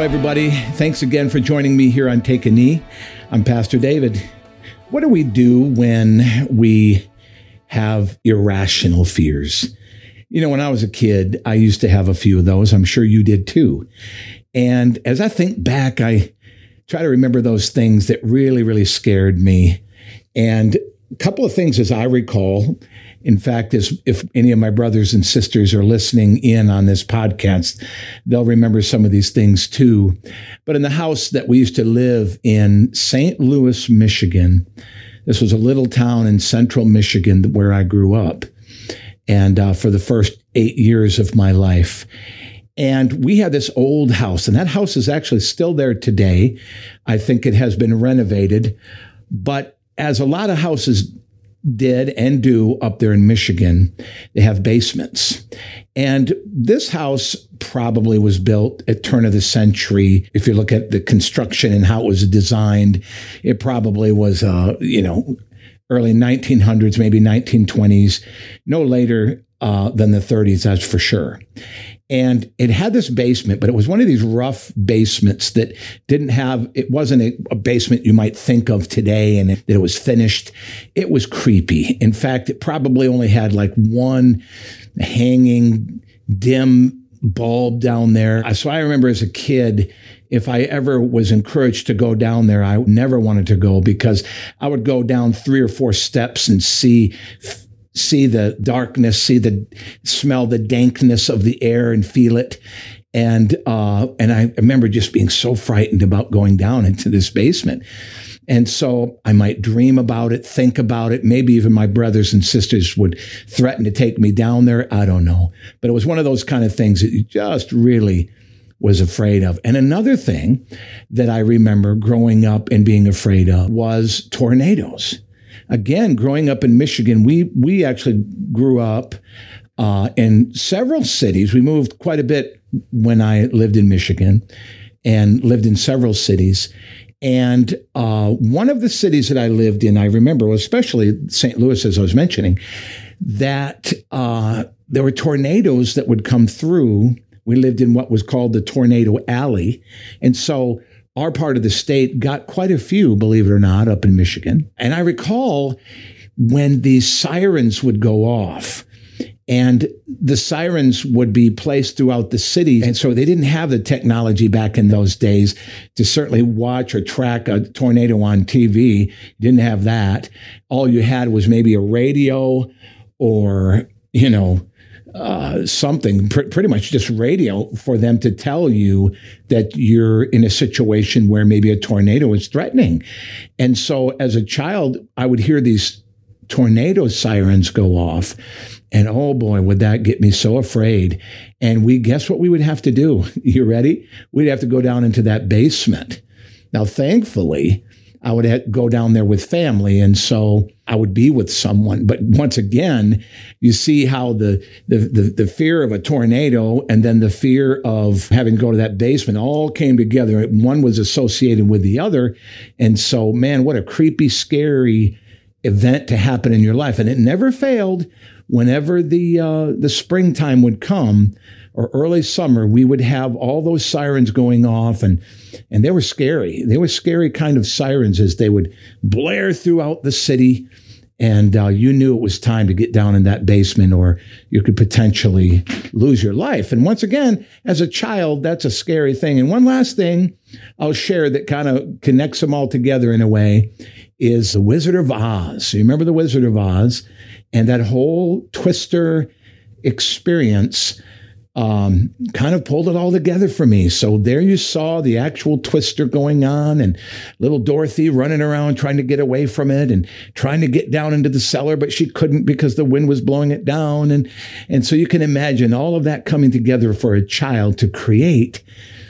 Everybody. Thanks again for joining me here on Take a Knee. I'm Pastor David. What do we do when we have irrational fears? You know, when I was a kid, I used to have a few of those. I'm sure you did too. And as I think back, I try to remember those things that really, really scared me. And a couple of things as I recall in fact, as if any of my brothers and sisters are listening in on this podcast, they'll remember some of these things too. But in the house that we used to live in St. Louis, Michigan, this was a little town in central Michigan where I grew up. And uh, for the first eight years of my life. And we had this old house, and that house is actually still there today. I think it has been renovated. But as a lot of houses did and do up there in Michigan. They have basements. And this house probably was built at turn of the century. If you look at the construction and how it was designed, it probably was, uh, you know, early 1900s, maybe 1920s, no later uh, than the 30s, that's for sure. And it had this basement, but it was one of these rough basements that didn't have, it wasn't a, a, basement you might think of today and that it was finished. It was creepy. In fact, it probably only had like one hanging dim bulb down there. So I remember as a kid, if I ever was encouraged to go down there, I never wanted to go because I would go down three or four steps and see see the darkness, see the smell the dankness of the air and feel it. And uh, and I remember just being so frightened about going down into this basement. And so I might dream about it, think about it. Maybe even my brothers and sisters would threaten to take me down there. I don't know. But it was one of those kind of things that you just really was afraid of. And another thing that I remember growing up and being afraid of was tornadoes again, growing up in Michigan, we we actually grew up uh, in several cities. We moved quite a bit when I lived in Michigan, and lived in several cities. And uh, one of the cities that I lived in, I remember, especially St. Louis, as I was mentioning, that uh, there were tornadoes that would come through. We lived in what was called the Tornado Alley. And so our part of the state got quite a few, believe it or not, up in Michigan. And I recall when these sirens would go off and the sirens would be placed throughout the city. And so they didn't have the technology back in those days to certainly watch or track a tornado on TV. Didn't have that. All you had was maybe a radio or, you know, uh, something, pr- pretty much just radio, for them to tell you that you're in a situation where maybe a tornado is threatening. And so as a child, I would hear these tornado sirens go off. And oh boy, would that get me so afraid. And we guess what we would have to do? You ready? We'd have to go down into that basement. Now, thankfully, I would go down there with family. And so I would be with someone. But once again, you see how the, the, the, the, fear of a tornado and then the fear of having to go to that basement all came together. One was associated with the other. And so, man, what a creepy, scary event to happen in your life. And it never failed whenever the, uh, the springtime would come or early summer, we would have all those sirens going off and and they were scary. They were scary kind of sirens as they would blare throughout the city. And uh, you knew it was time to get down in that basement or you could potentially lose your life. And once again, as a child, that's a scary thing. And one last thing I'll share that kind of connects them all together in a way is The Wizard of Oz. You remember The Wizard of Oz and that whole twister experience um, kind of pulled it all together for me. So there you saw the actual twister going on and little Dorothy running around trying to get away from it and trying to get down into the cellar, but she couldn't because the wind was blowing it down. And, and so you can imagine all of that coming together for a child to create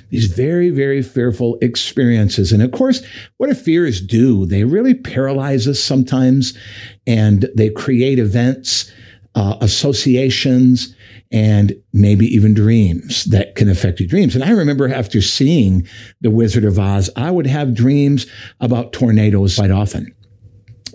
these very, very fearful experiences. And of course, what do fears do? They really paralyze us sometimes and they create events, uh, associations, and maybe even dreams that can affect your dreams. And I remember after seeing The Wizard of Oz, I would have dreams about tornadoes quite often.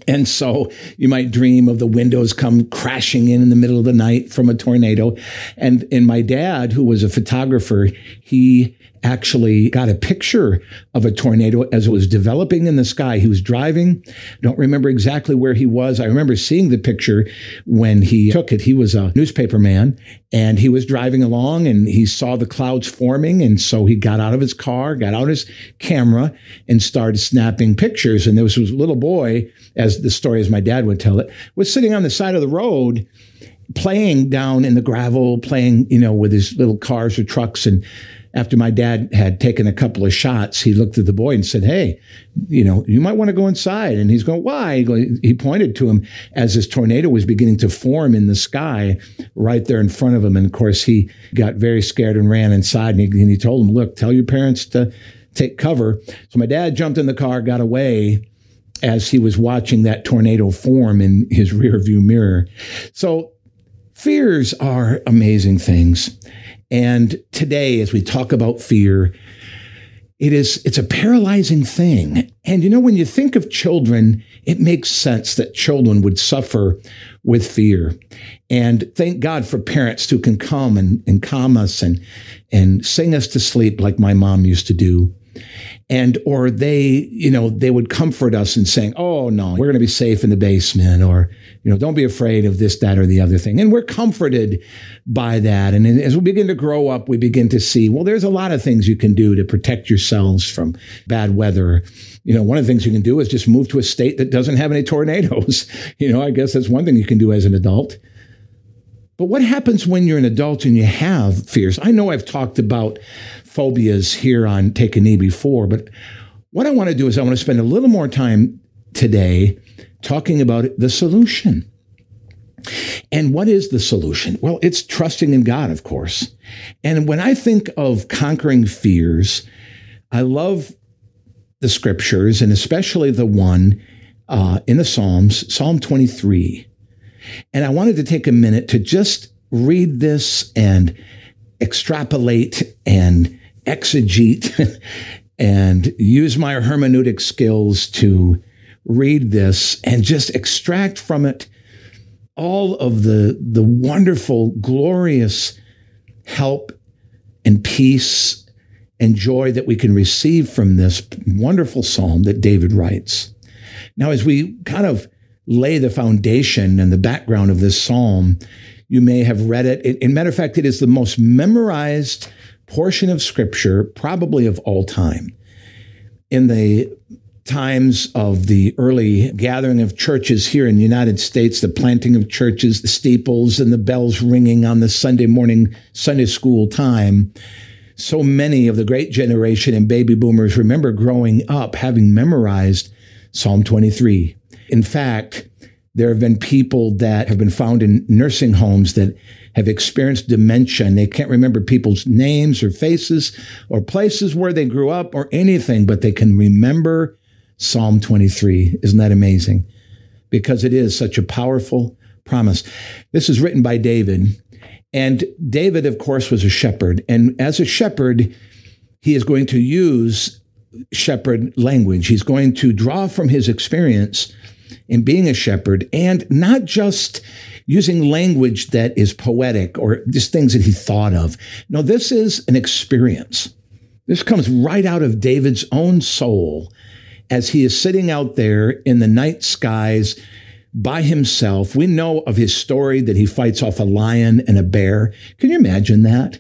And so you might dream of the windows come crashing in in the middle of the night from a tornado. And, and my dad, who was a photographer, he actually got a picture of a tornado as it was developing in the sky. He was driving. Don't remember exactly where he was. I remember seeing the picture when he took it. He was a newspaper man and he was driving along and he saw the clouds forming. And so he got out of his car, got out his camera and started snapping pictures. And there was this little boy, as the story as my dad would tell it, was sitting on the side of the road playing down in the gravel, playing, you know, with his little cars or trucks. And after my dad had taken a couple of shots, he looked at the boy and said, Hey, you know, you might want to go inside. And he's going, Why? He pointed to him as this tornado was beginning to form in the sky right there in front of him. And of course, he got very scared and ran inside. And he, and he told him, Look, tell your parents to take cover. So my dad jumped in the car, got away as he was watching that tornado form in his rear view mirror. So fears are amazing things. And today, as we talk about fear, it is it's a paralyzing thing. And you know, when you think of children, it makes sense that children would suffer with fear. And thank God for parents who can come and, and calm us and and sing us to sleep like my mom used to do and or they you know they would comfort us in saying oh no we're going to be safe in the basement or you know don't be afraid of this that or the other thing. And we're comforted by that. And as we begin to grow up we begin to see well there's a lot of things you can do to protect yourselves from bad weather. You know one of the things you can do is just move to a state that doesn't have any tornadoes. You know i guess that's one thing you can do as an adult. But what happens when you're an adult and you have fears? I know I've talked about phobias here on Take a Knee before, but what I want to do is I want to spend a little more time today talking about the solution. And what is the solution? Well, it's trusting in God, of course. And when I think of conquering fears, I love the scriptures and especially the one uh, in the Psalms, Psalm 23. And I wanted to take a minute to just read this and extrapolate and exegete and use my hermeneutic skills to read this and just extract from it all of the, the wonderful, glorious help and peace and joy that we can receive from this wonderful psalm that David writes. Now, as we kind of lay the foundation and the background of this psalm, you may have read it. In matter of fact, it is the most memorized portion of scripture, probably of all time. In the times of the early gathering of churches here in the United States, the planting of churches, the steeples and the bells ringing on the Sunday morning Sunday school time, so many of the great generation and baby boomers remember growing up having memorized Psalm 23. In fact, there have been people that have been found in nursing homes that have experienced dementia and they can't remember people's names or faces or places where they grew up or anything, but they can remember Psalm 23. Isn't that amazing? Because it is such a powerful promise. This is written by David. And David, of course, was a shepherd. And as a shepherd, he is going to use shepherd language. He's going to draw from his experience in being a shepherd and not just using language that is poetic or just things that he thought of. No, this is an experience. This comes right out of David's own soul as he is sitting out there in the night skies by himself. We know of his story that he fights off a lion and a bear. Can you imagine that?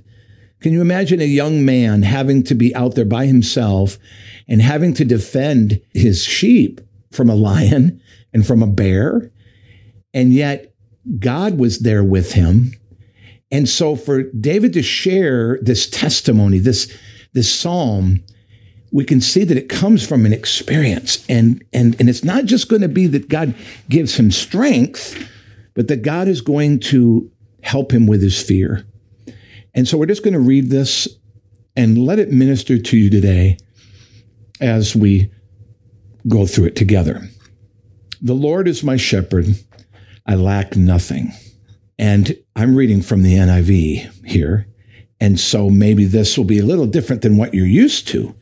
Can you imagine a young man having to be out there by himself and having to defend his sheep from a lion and from a bear. And yet God was there with him. And so for David to share this testimony, this, this psalm, we can see that it comes from an experience. And, and, and it's not just going to be that God gives him strength, but that God is going to help him with his fear. And so we're just going to read this and let it minister to you today as we go through it together. The Lord is my shepherd. I lack nothing. And I'm reading from the NIV here. And so maybe this will be a little different than what you're used to.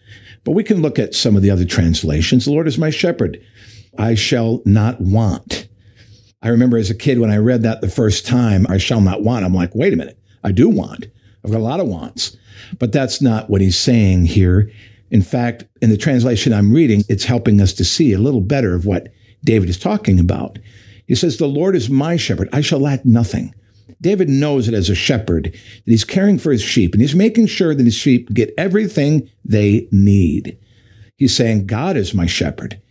But we can look at some of the other translations. The Lord is my shepherd. I shall not want. I remember as a kid when I read that the first time, I shall not want. I'm like, wait a minute. I do want. I've got a lot of wants. But that's not what he's saying here. In fact, in the translation I'm reading, it's helping us to see a little better of what David is talking about. He says, The Lord is my shepherd. I shall lack nothing. David knows that as a shepherd, that he's caring for his sheep and he's making sure that his sheep get everything they need. He's saying, God is my shepherd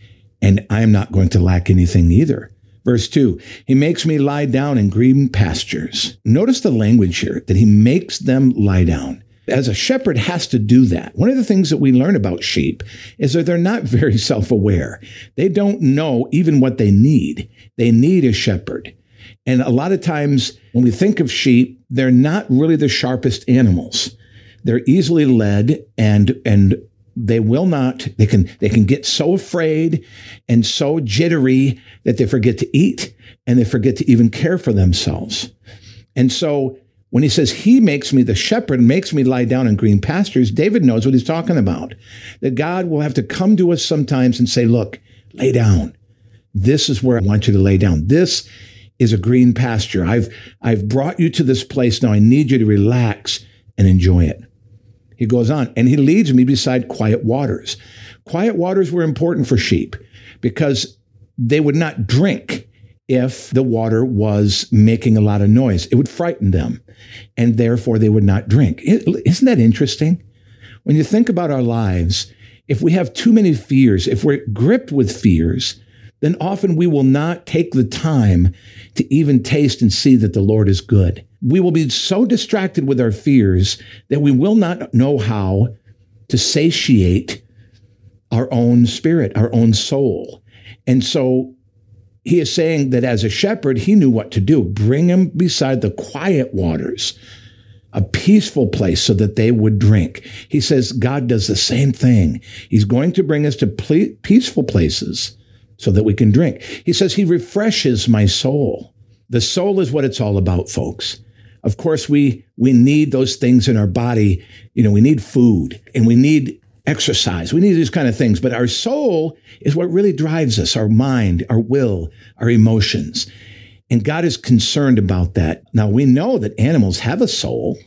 and I am not going to lack anything either. Verse 2 He makes me lie down in green pastures. Notice the language here that he makes them lie down. As a shepherd has to do that. One of the things that we learn about sheep is that they're not very self aware. They don't know even what they need. They need a shepherd. And a lot of times when we think of sheep, they're not really the sharpest animals. They're easily led and, and they will not they can they can get so afraid and so jittery that they forget to eat and they forget to even care for themselves and so when he says he makes me the shepherd makes me lie down in green pastures david knows what he's talking about. That god will have to come to us sometimes and say look lay down. This is where i want you to lay down. This is a green pasture. I've i've brought you to this place. Now i need you to relax and enjoy it. He goes on, and he leads me beside quiet waters. Quiet waters were important for sheep because they would not drink if the water was making a lot of noise. It would frighten them, and therefore they would not drink. Isn't that interesting? When you think about our lives, if we have too many fears, if we're gripped with fears, then often we will not take the time to even taste and see that the Lord is good we will be so distracted with our fears that we will not know how to satiate our own spirit, our own soul. And so he is saying that as a shepherd, he knew what to do bring them beside the quiet waters, a peaceful place so that they would drink. He says God does the same thing. He's going to bring us to peaceful places so that we can drink. He says he refreshes my soul. The soul is what it's all about, folks. Of course, we, we need those things in our body. You know, we need food and we need exercise. We need these kind of things, but our soul is what really drives us, our mind, our will, our emotions. And God is concerned about that. Now we know that animals have a soul.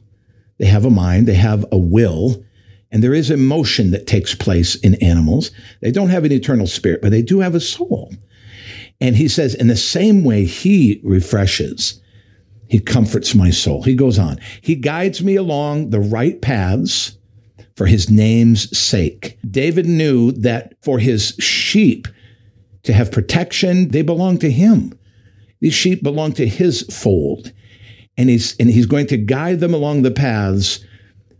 They have a mind. They have a will. And there is emotion that takes place in animals. They don't have an eternal spirit, but they do have a soul. And he says, in the same way, he refreshes he comforts my soul. He goes on. He guides me along the right paths for his name's sake. David knew that for his sheep to have protection, they belong to him. These sheep belong to his fold. And he's, and he's going to guide them along the paths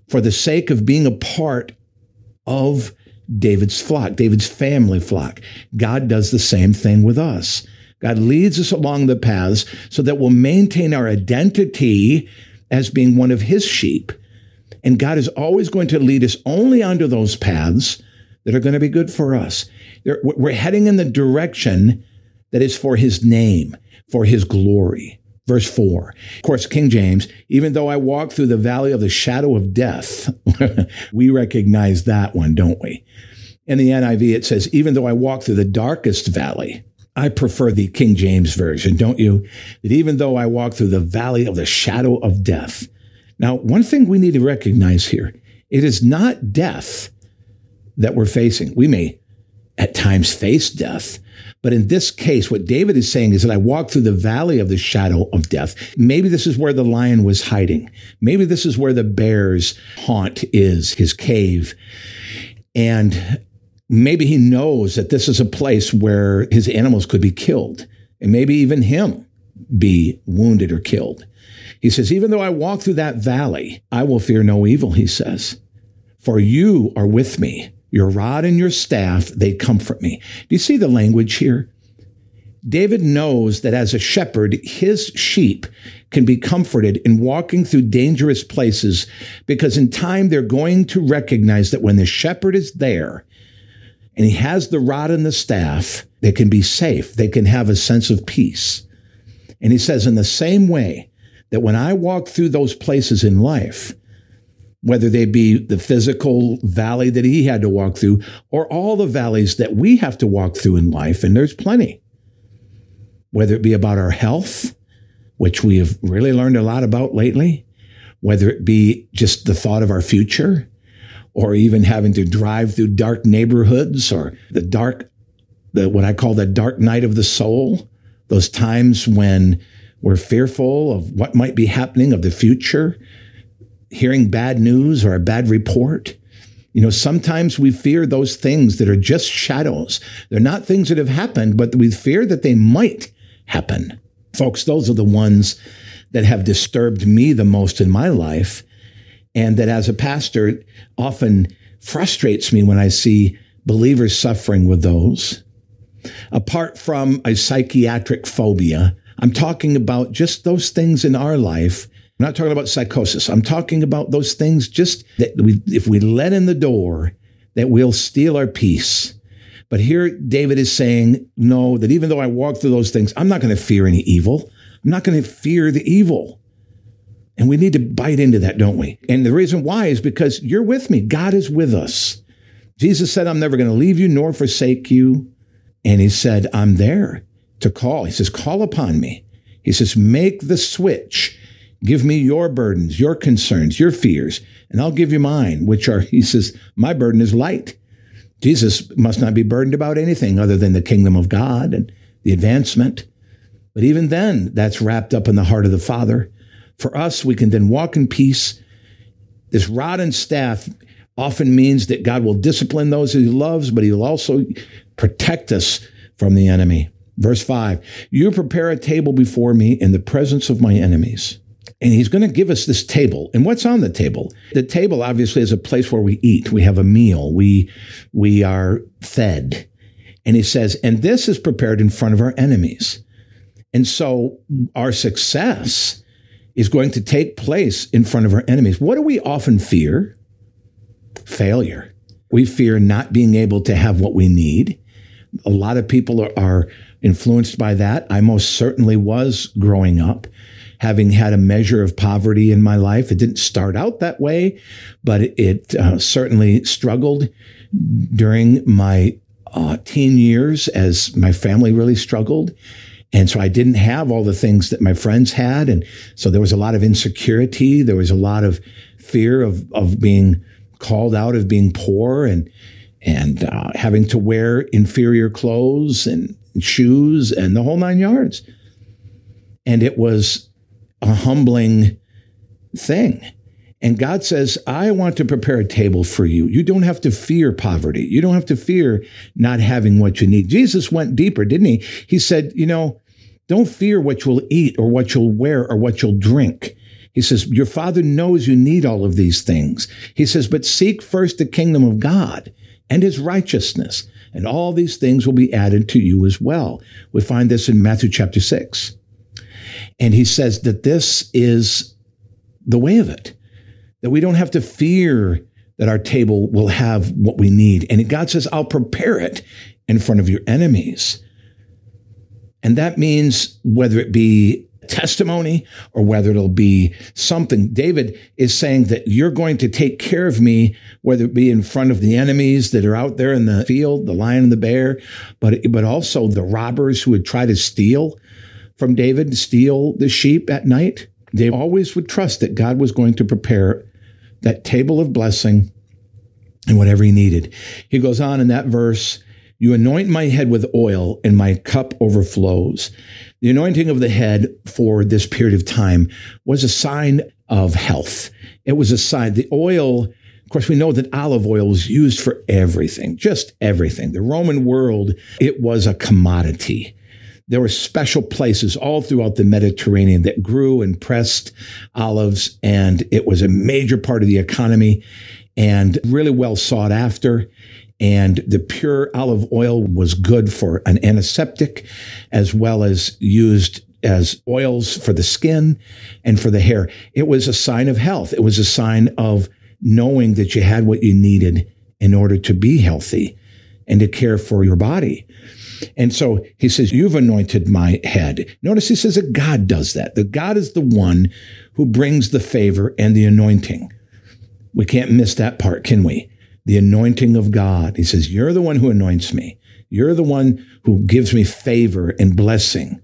for the sake of being a part of David's flock, David's family flock. God does the same thing with us. God leads us along the paths so that we'll maintain our identity as being one of his sheep. And God is always going to lead us only onto those paths that are going to be good for us. We're heading in the direction that is for his name, for his glory. Verse 4. Of course, King James, even though I walk through the valley of the shadow of death, we recognize that one, don't we? In the NIV, it says, even though I walk through the darkest valley, I prefer the King James Version, don't you? That even though I walk through the valley of the shadow of death. Now, one thing we need to recognize here it is not death that we're facing. We may at times face death, but in this case, what David is saying is that I walk through the valley of the shadow of death. Maybe this is where the lion was hiding. Maybe this is where the bear's haunt is, his cave. And maybe he knows that this is a place where his animals could be killed and maybe even him be wounded or killed. He says, even though I walk through that valley, I will fear no evil, he says, for you are with me. Your rod and your staff, they comfort me. Do you see the language here? David knows that as a shepherd, his sheep can be comforted in walking through dangerous places because in time they're going to recognize that when the shepherd is there, and he has the rod and the staff, they can be safe. They can have a sense of peace. And he says, in the same way that when I walk through those places in life, whether they be the physical valley that he had to walk through or all the valleys that we have to walk through in life, and there's plenty, whether it be about our health, which we have really learned a lot about lately, whether it be just the thought of our future or even having to drive through dark neighborhoods or the dark, the, what I call the dark night of the soul, those times when we're fearful of what might be happening of the future, hearing bad news or a bad report. You know, sometimes we fear those things that are just shadows. They're not things that have happened, but we fear that they might happen. Folks, those are the ones that have disturbed me the most in my life and that as a pastor often frustrates me when I see believers suffering with those. Apart from a psychiatric phobia, I'm talking about just those things in our life. I'm not talking about psychosis. I'm talking about those things just that we, if we let in the door, that we'll steal our peace. But here David is saying, no, that even though I walk through those things, I'm not going to fear any evil. I'm not going to fear the evil. And we need to bite into that, don't we? And the reason why is because you're with me. God is with us. Jesus said, I'm never going to leave you nor forsake you. And he said, I'm there to call. He says, call upon me. He says, make the switch. Give me your burdens, your concerns, your fears, and I'll give you mine, which are, he says, my burden is light. Jesus must not be burdened about anything other than the kingdom of God and the advancement. But even then, that's wrapped up in the heart of the Father. For us, we can then walk in peace. This rod and staff often means that God will discipline those he loves, but he'll also protect us from the enemy. Verse 5 You prepare a table before me in the presence of my enemies. And he's going to give us this table. And what's on the table? The table obviously is a place where we eat. We have a meal. We, we are fed. And he says, and this is prepared in front of our enemies. And so our success is going to take place in front of our enemies. What do we often fear? Failure. We fear not being able to have what we need. A lot of people are, are influenced by that. I most certainly was growing up, having had a measure of poverty in my life. It didn't start out that way, but it, uh, certainly struggled during my uh, teen years as my family really struggled. And so I didn't have all the things that my friends had. And so there was a lot of insecurity. There was a lot of fear of, of being called out of being poor and, and uh, having to wear inferior clothes and shoes and the whole nine yards. And it was a humbling thing. And God says, I want to prepare a table for you. You don't have to fear poverty. You don't have to fear not having what you need. Jesus went deeper, didn't he? He said, You know, don't fear what you'll eat or what you'll wear or what you'll drink. He says, Your father knows you need all of these things. He says, But seek first the kingdom of God and his righteousness, and all these things will be added to you as well. We find this in Matthew chapter 6. And he says that this is the way of it, that we don't have to fear that our table will have what we need. And God says, I'll prepare it in front of your enemies. And that means whether it be testimony or whether it'll be something. David is saying that you're going to take care of me, whether it be in front of the enemies that are out there in the field, the lion and the bear, but, but also the robbers who would try to steal from David, steal the sheep at night. They always would trust that God was going to prepare that table of blessing and whatever he needed. He goes on in that verse, you anoint my head with oil, and my cup overflows. The anointing of the head for this period of time was a sign of health. It was a sign. The oil, of course, we know that olive oil was used for everything, just everything. The Roman world, it was a commodity. There were special places all throughout the Mediterranean that grew and pressed olives, and it was a major part of the economy and really well sought after. And the pure olive oil was good for an antiseptic as well as used as oils for the skin and for the hair. It was a sign of health. It was a sign of knowing that you had what you needed in order to be healthy and to care for your body. And so he says, You've anointed my head. Notice he says that God does that. That God is the one who brings the favor and the anointing. We can't miss that part, can we? The anointing of God. He says, You're the one who anoints me. You're the one who gives me favor and blessing.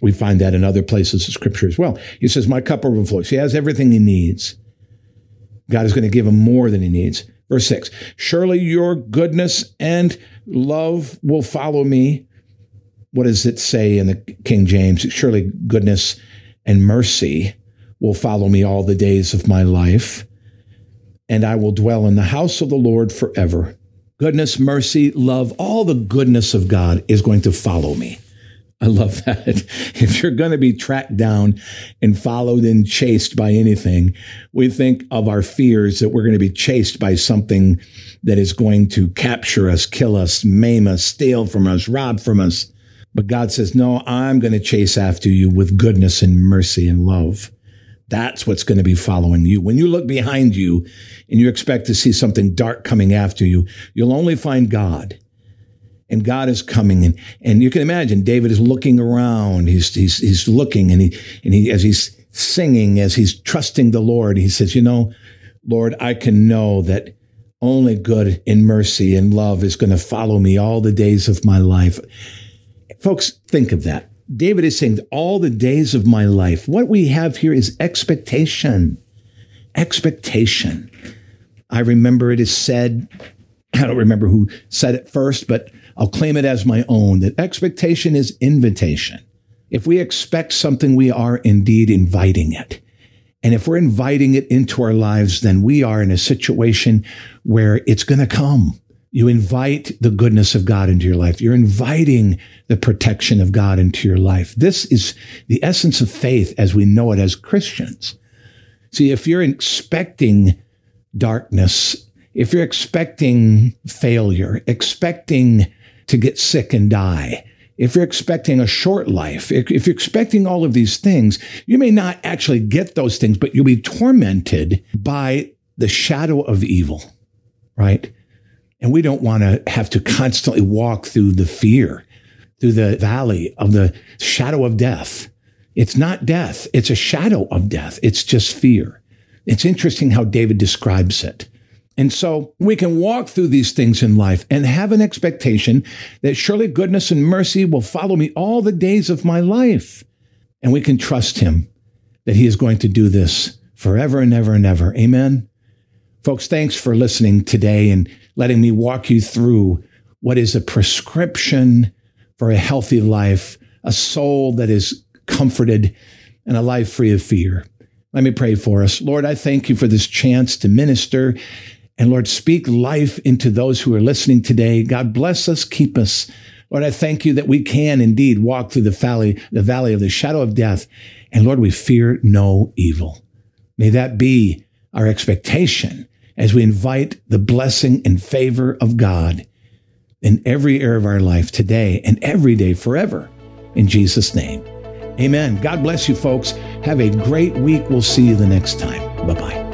We find that in other places of scripture as well. He says, My cup overflows. He has everything he needs. God is going to give him more than he needs. Verse 6 Surely your goodness and love will follow me. What does it say in the King James? Surely goodness and mercy will follow me all the days of my life, and I will dwell in the house of the Lord forever. Goodness, mercy, love, all the goodness of God is going to follow me. I love that. If you're going to be tracked down and followed and chased by anything, we think of our fears that we're going to be chased by something that is going to capture us, kill us, maim us, steal from us, rob from us. But God says, no, I'm going to chase after you with goodness and mercy and love. That's what's going to be following you. When you look behind you and you expect to see something dark coming after you, you'll only find God. And God is coming and and you can imagine David is looking around. He's he's he's looking and he and he as he's singing as he's trusting the Lord he says you know Lord I can know that only good and mercy and love is going to follow me all the days of my life. Folks think of that David is saying all the days of my life what we have here is expectation expectation I remember it is said I don't remember who said it first, but I'll claim it as my own that expectation is invitation. If we expect something, we are indeed inviting it. And if we're inviting it into our lives, then we are in a situation where it's going to come. You invite the goodness of God into your life. You're inviting the protection of God into your life. This is the essence of faith as we know it as Christians. See, if you're expecting darkness, if you're expecting failure, expecting to get sick and die, if you're expecting a short life, if, you're expecting all of these things, you may not actually get those things, but you'll be tormented by the shadow of evil, right? And we don't want to have to constantly walk through the fear, through the valley of the shadow of death. It's not death. It's a shadow of death. It's just fear. It's interesting how David describes it. And so we can walk through these things in life and have an expectation that surely goodness and mercy will follow me all the days of my life. And we can trust him that he is going to do this forever and ever and ever. Amen. Folks, thanks for listening today and letting me walk you through what is a prescription for a healthy life, a soul that is comforted, and a life free of fear. Let me pray for us. Lord, I thank you for this chance to minister and Lord, speak life into those who are listening today. God bless us, keep us. Lord, I thank you that we can indeed walk through the valley, the valley of the shadow of death. And Lord, we fear no evil. May that be our expectation as we invite the blessing and favor of God in every area of our life today and every day forever. In Jesus' name. Amen. God bless you, folks. Have a great week. We'll see you the next time. Bye bye.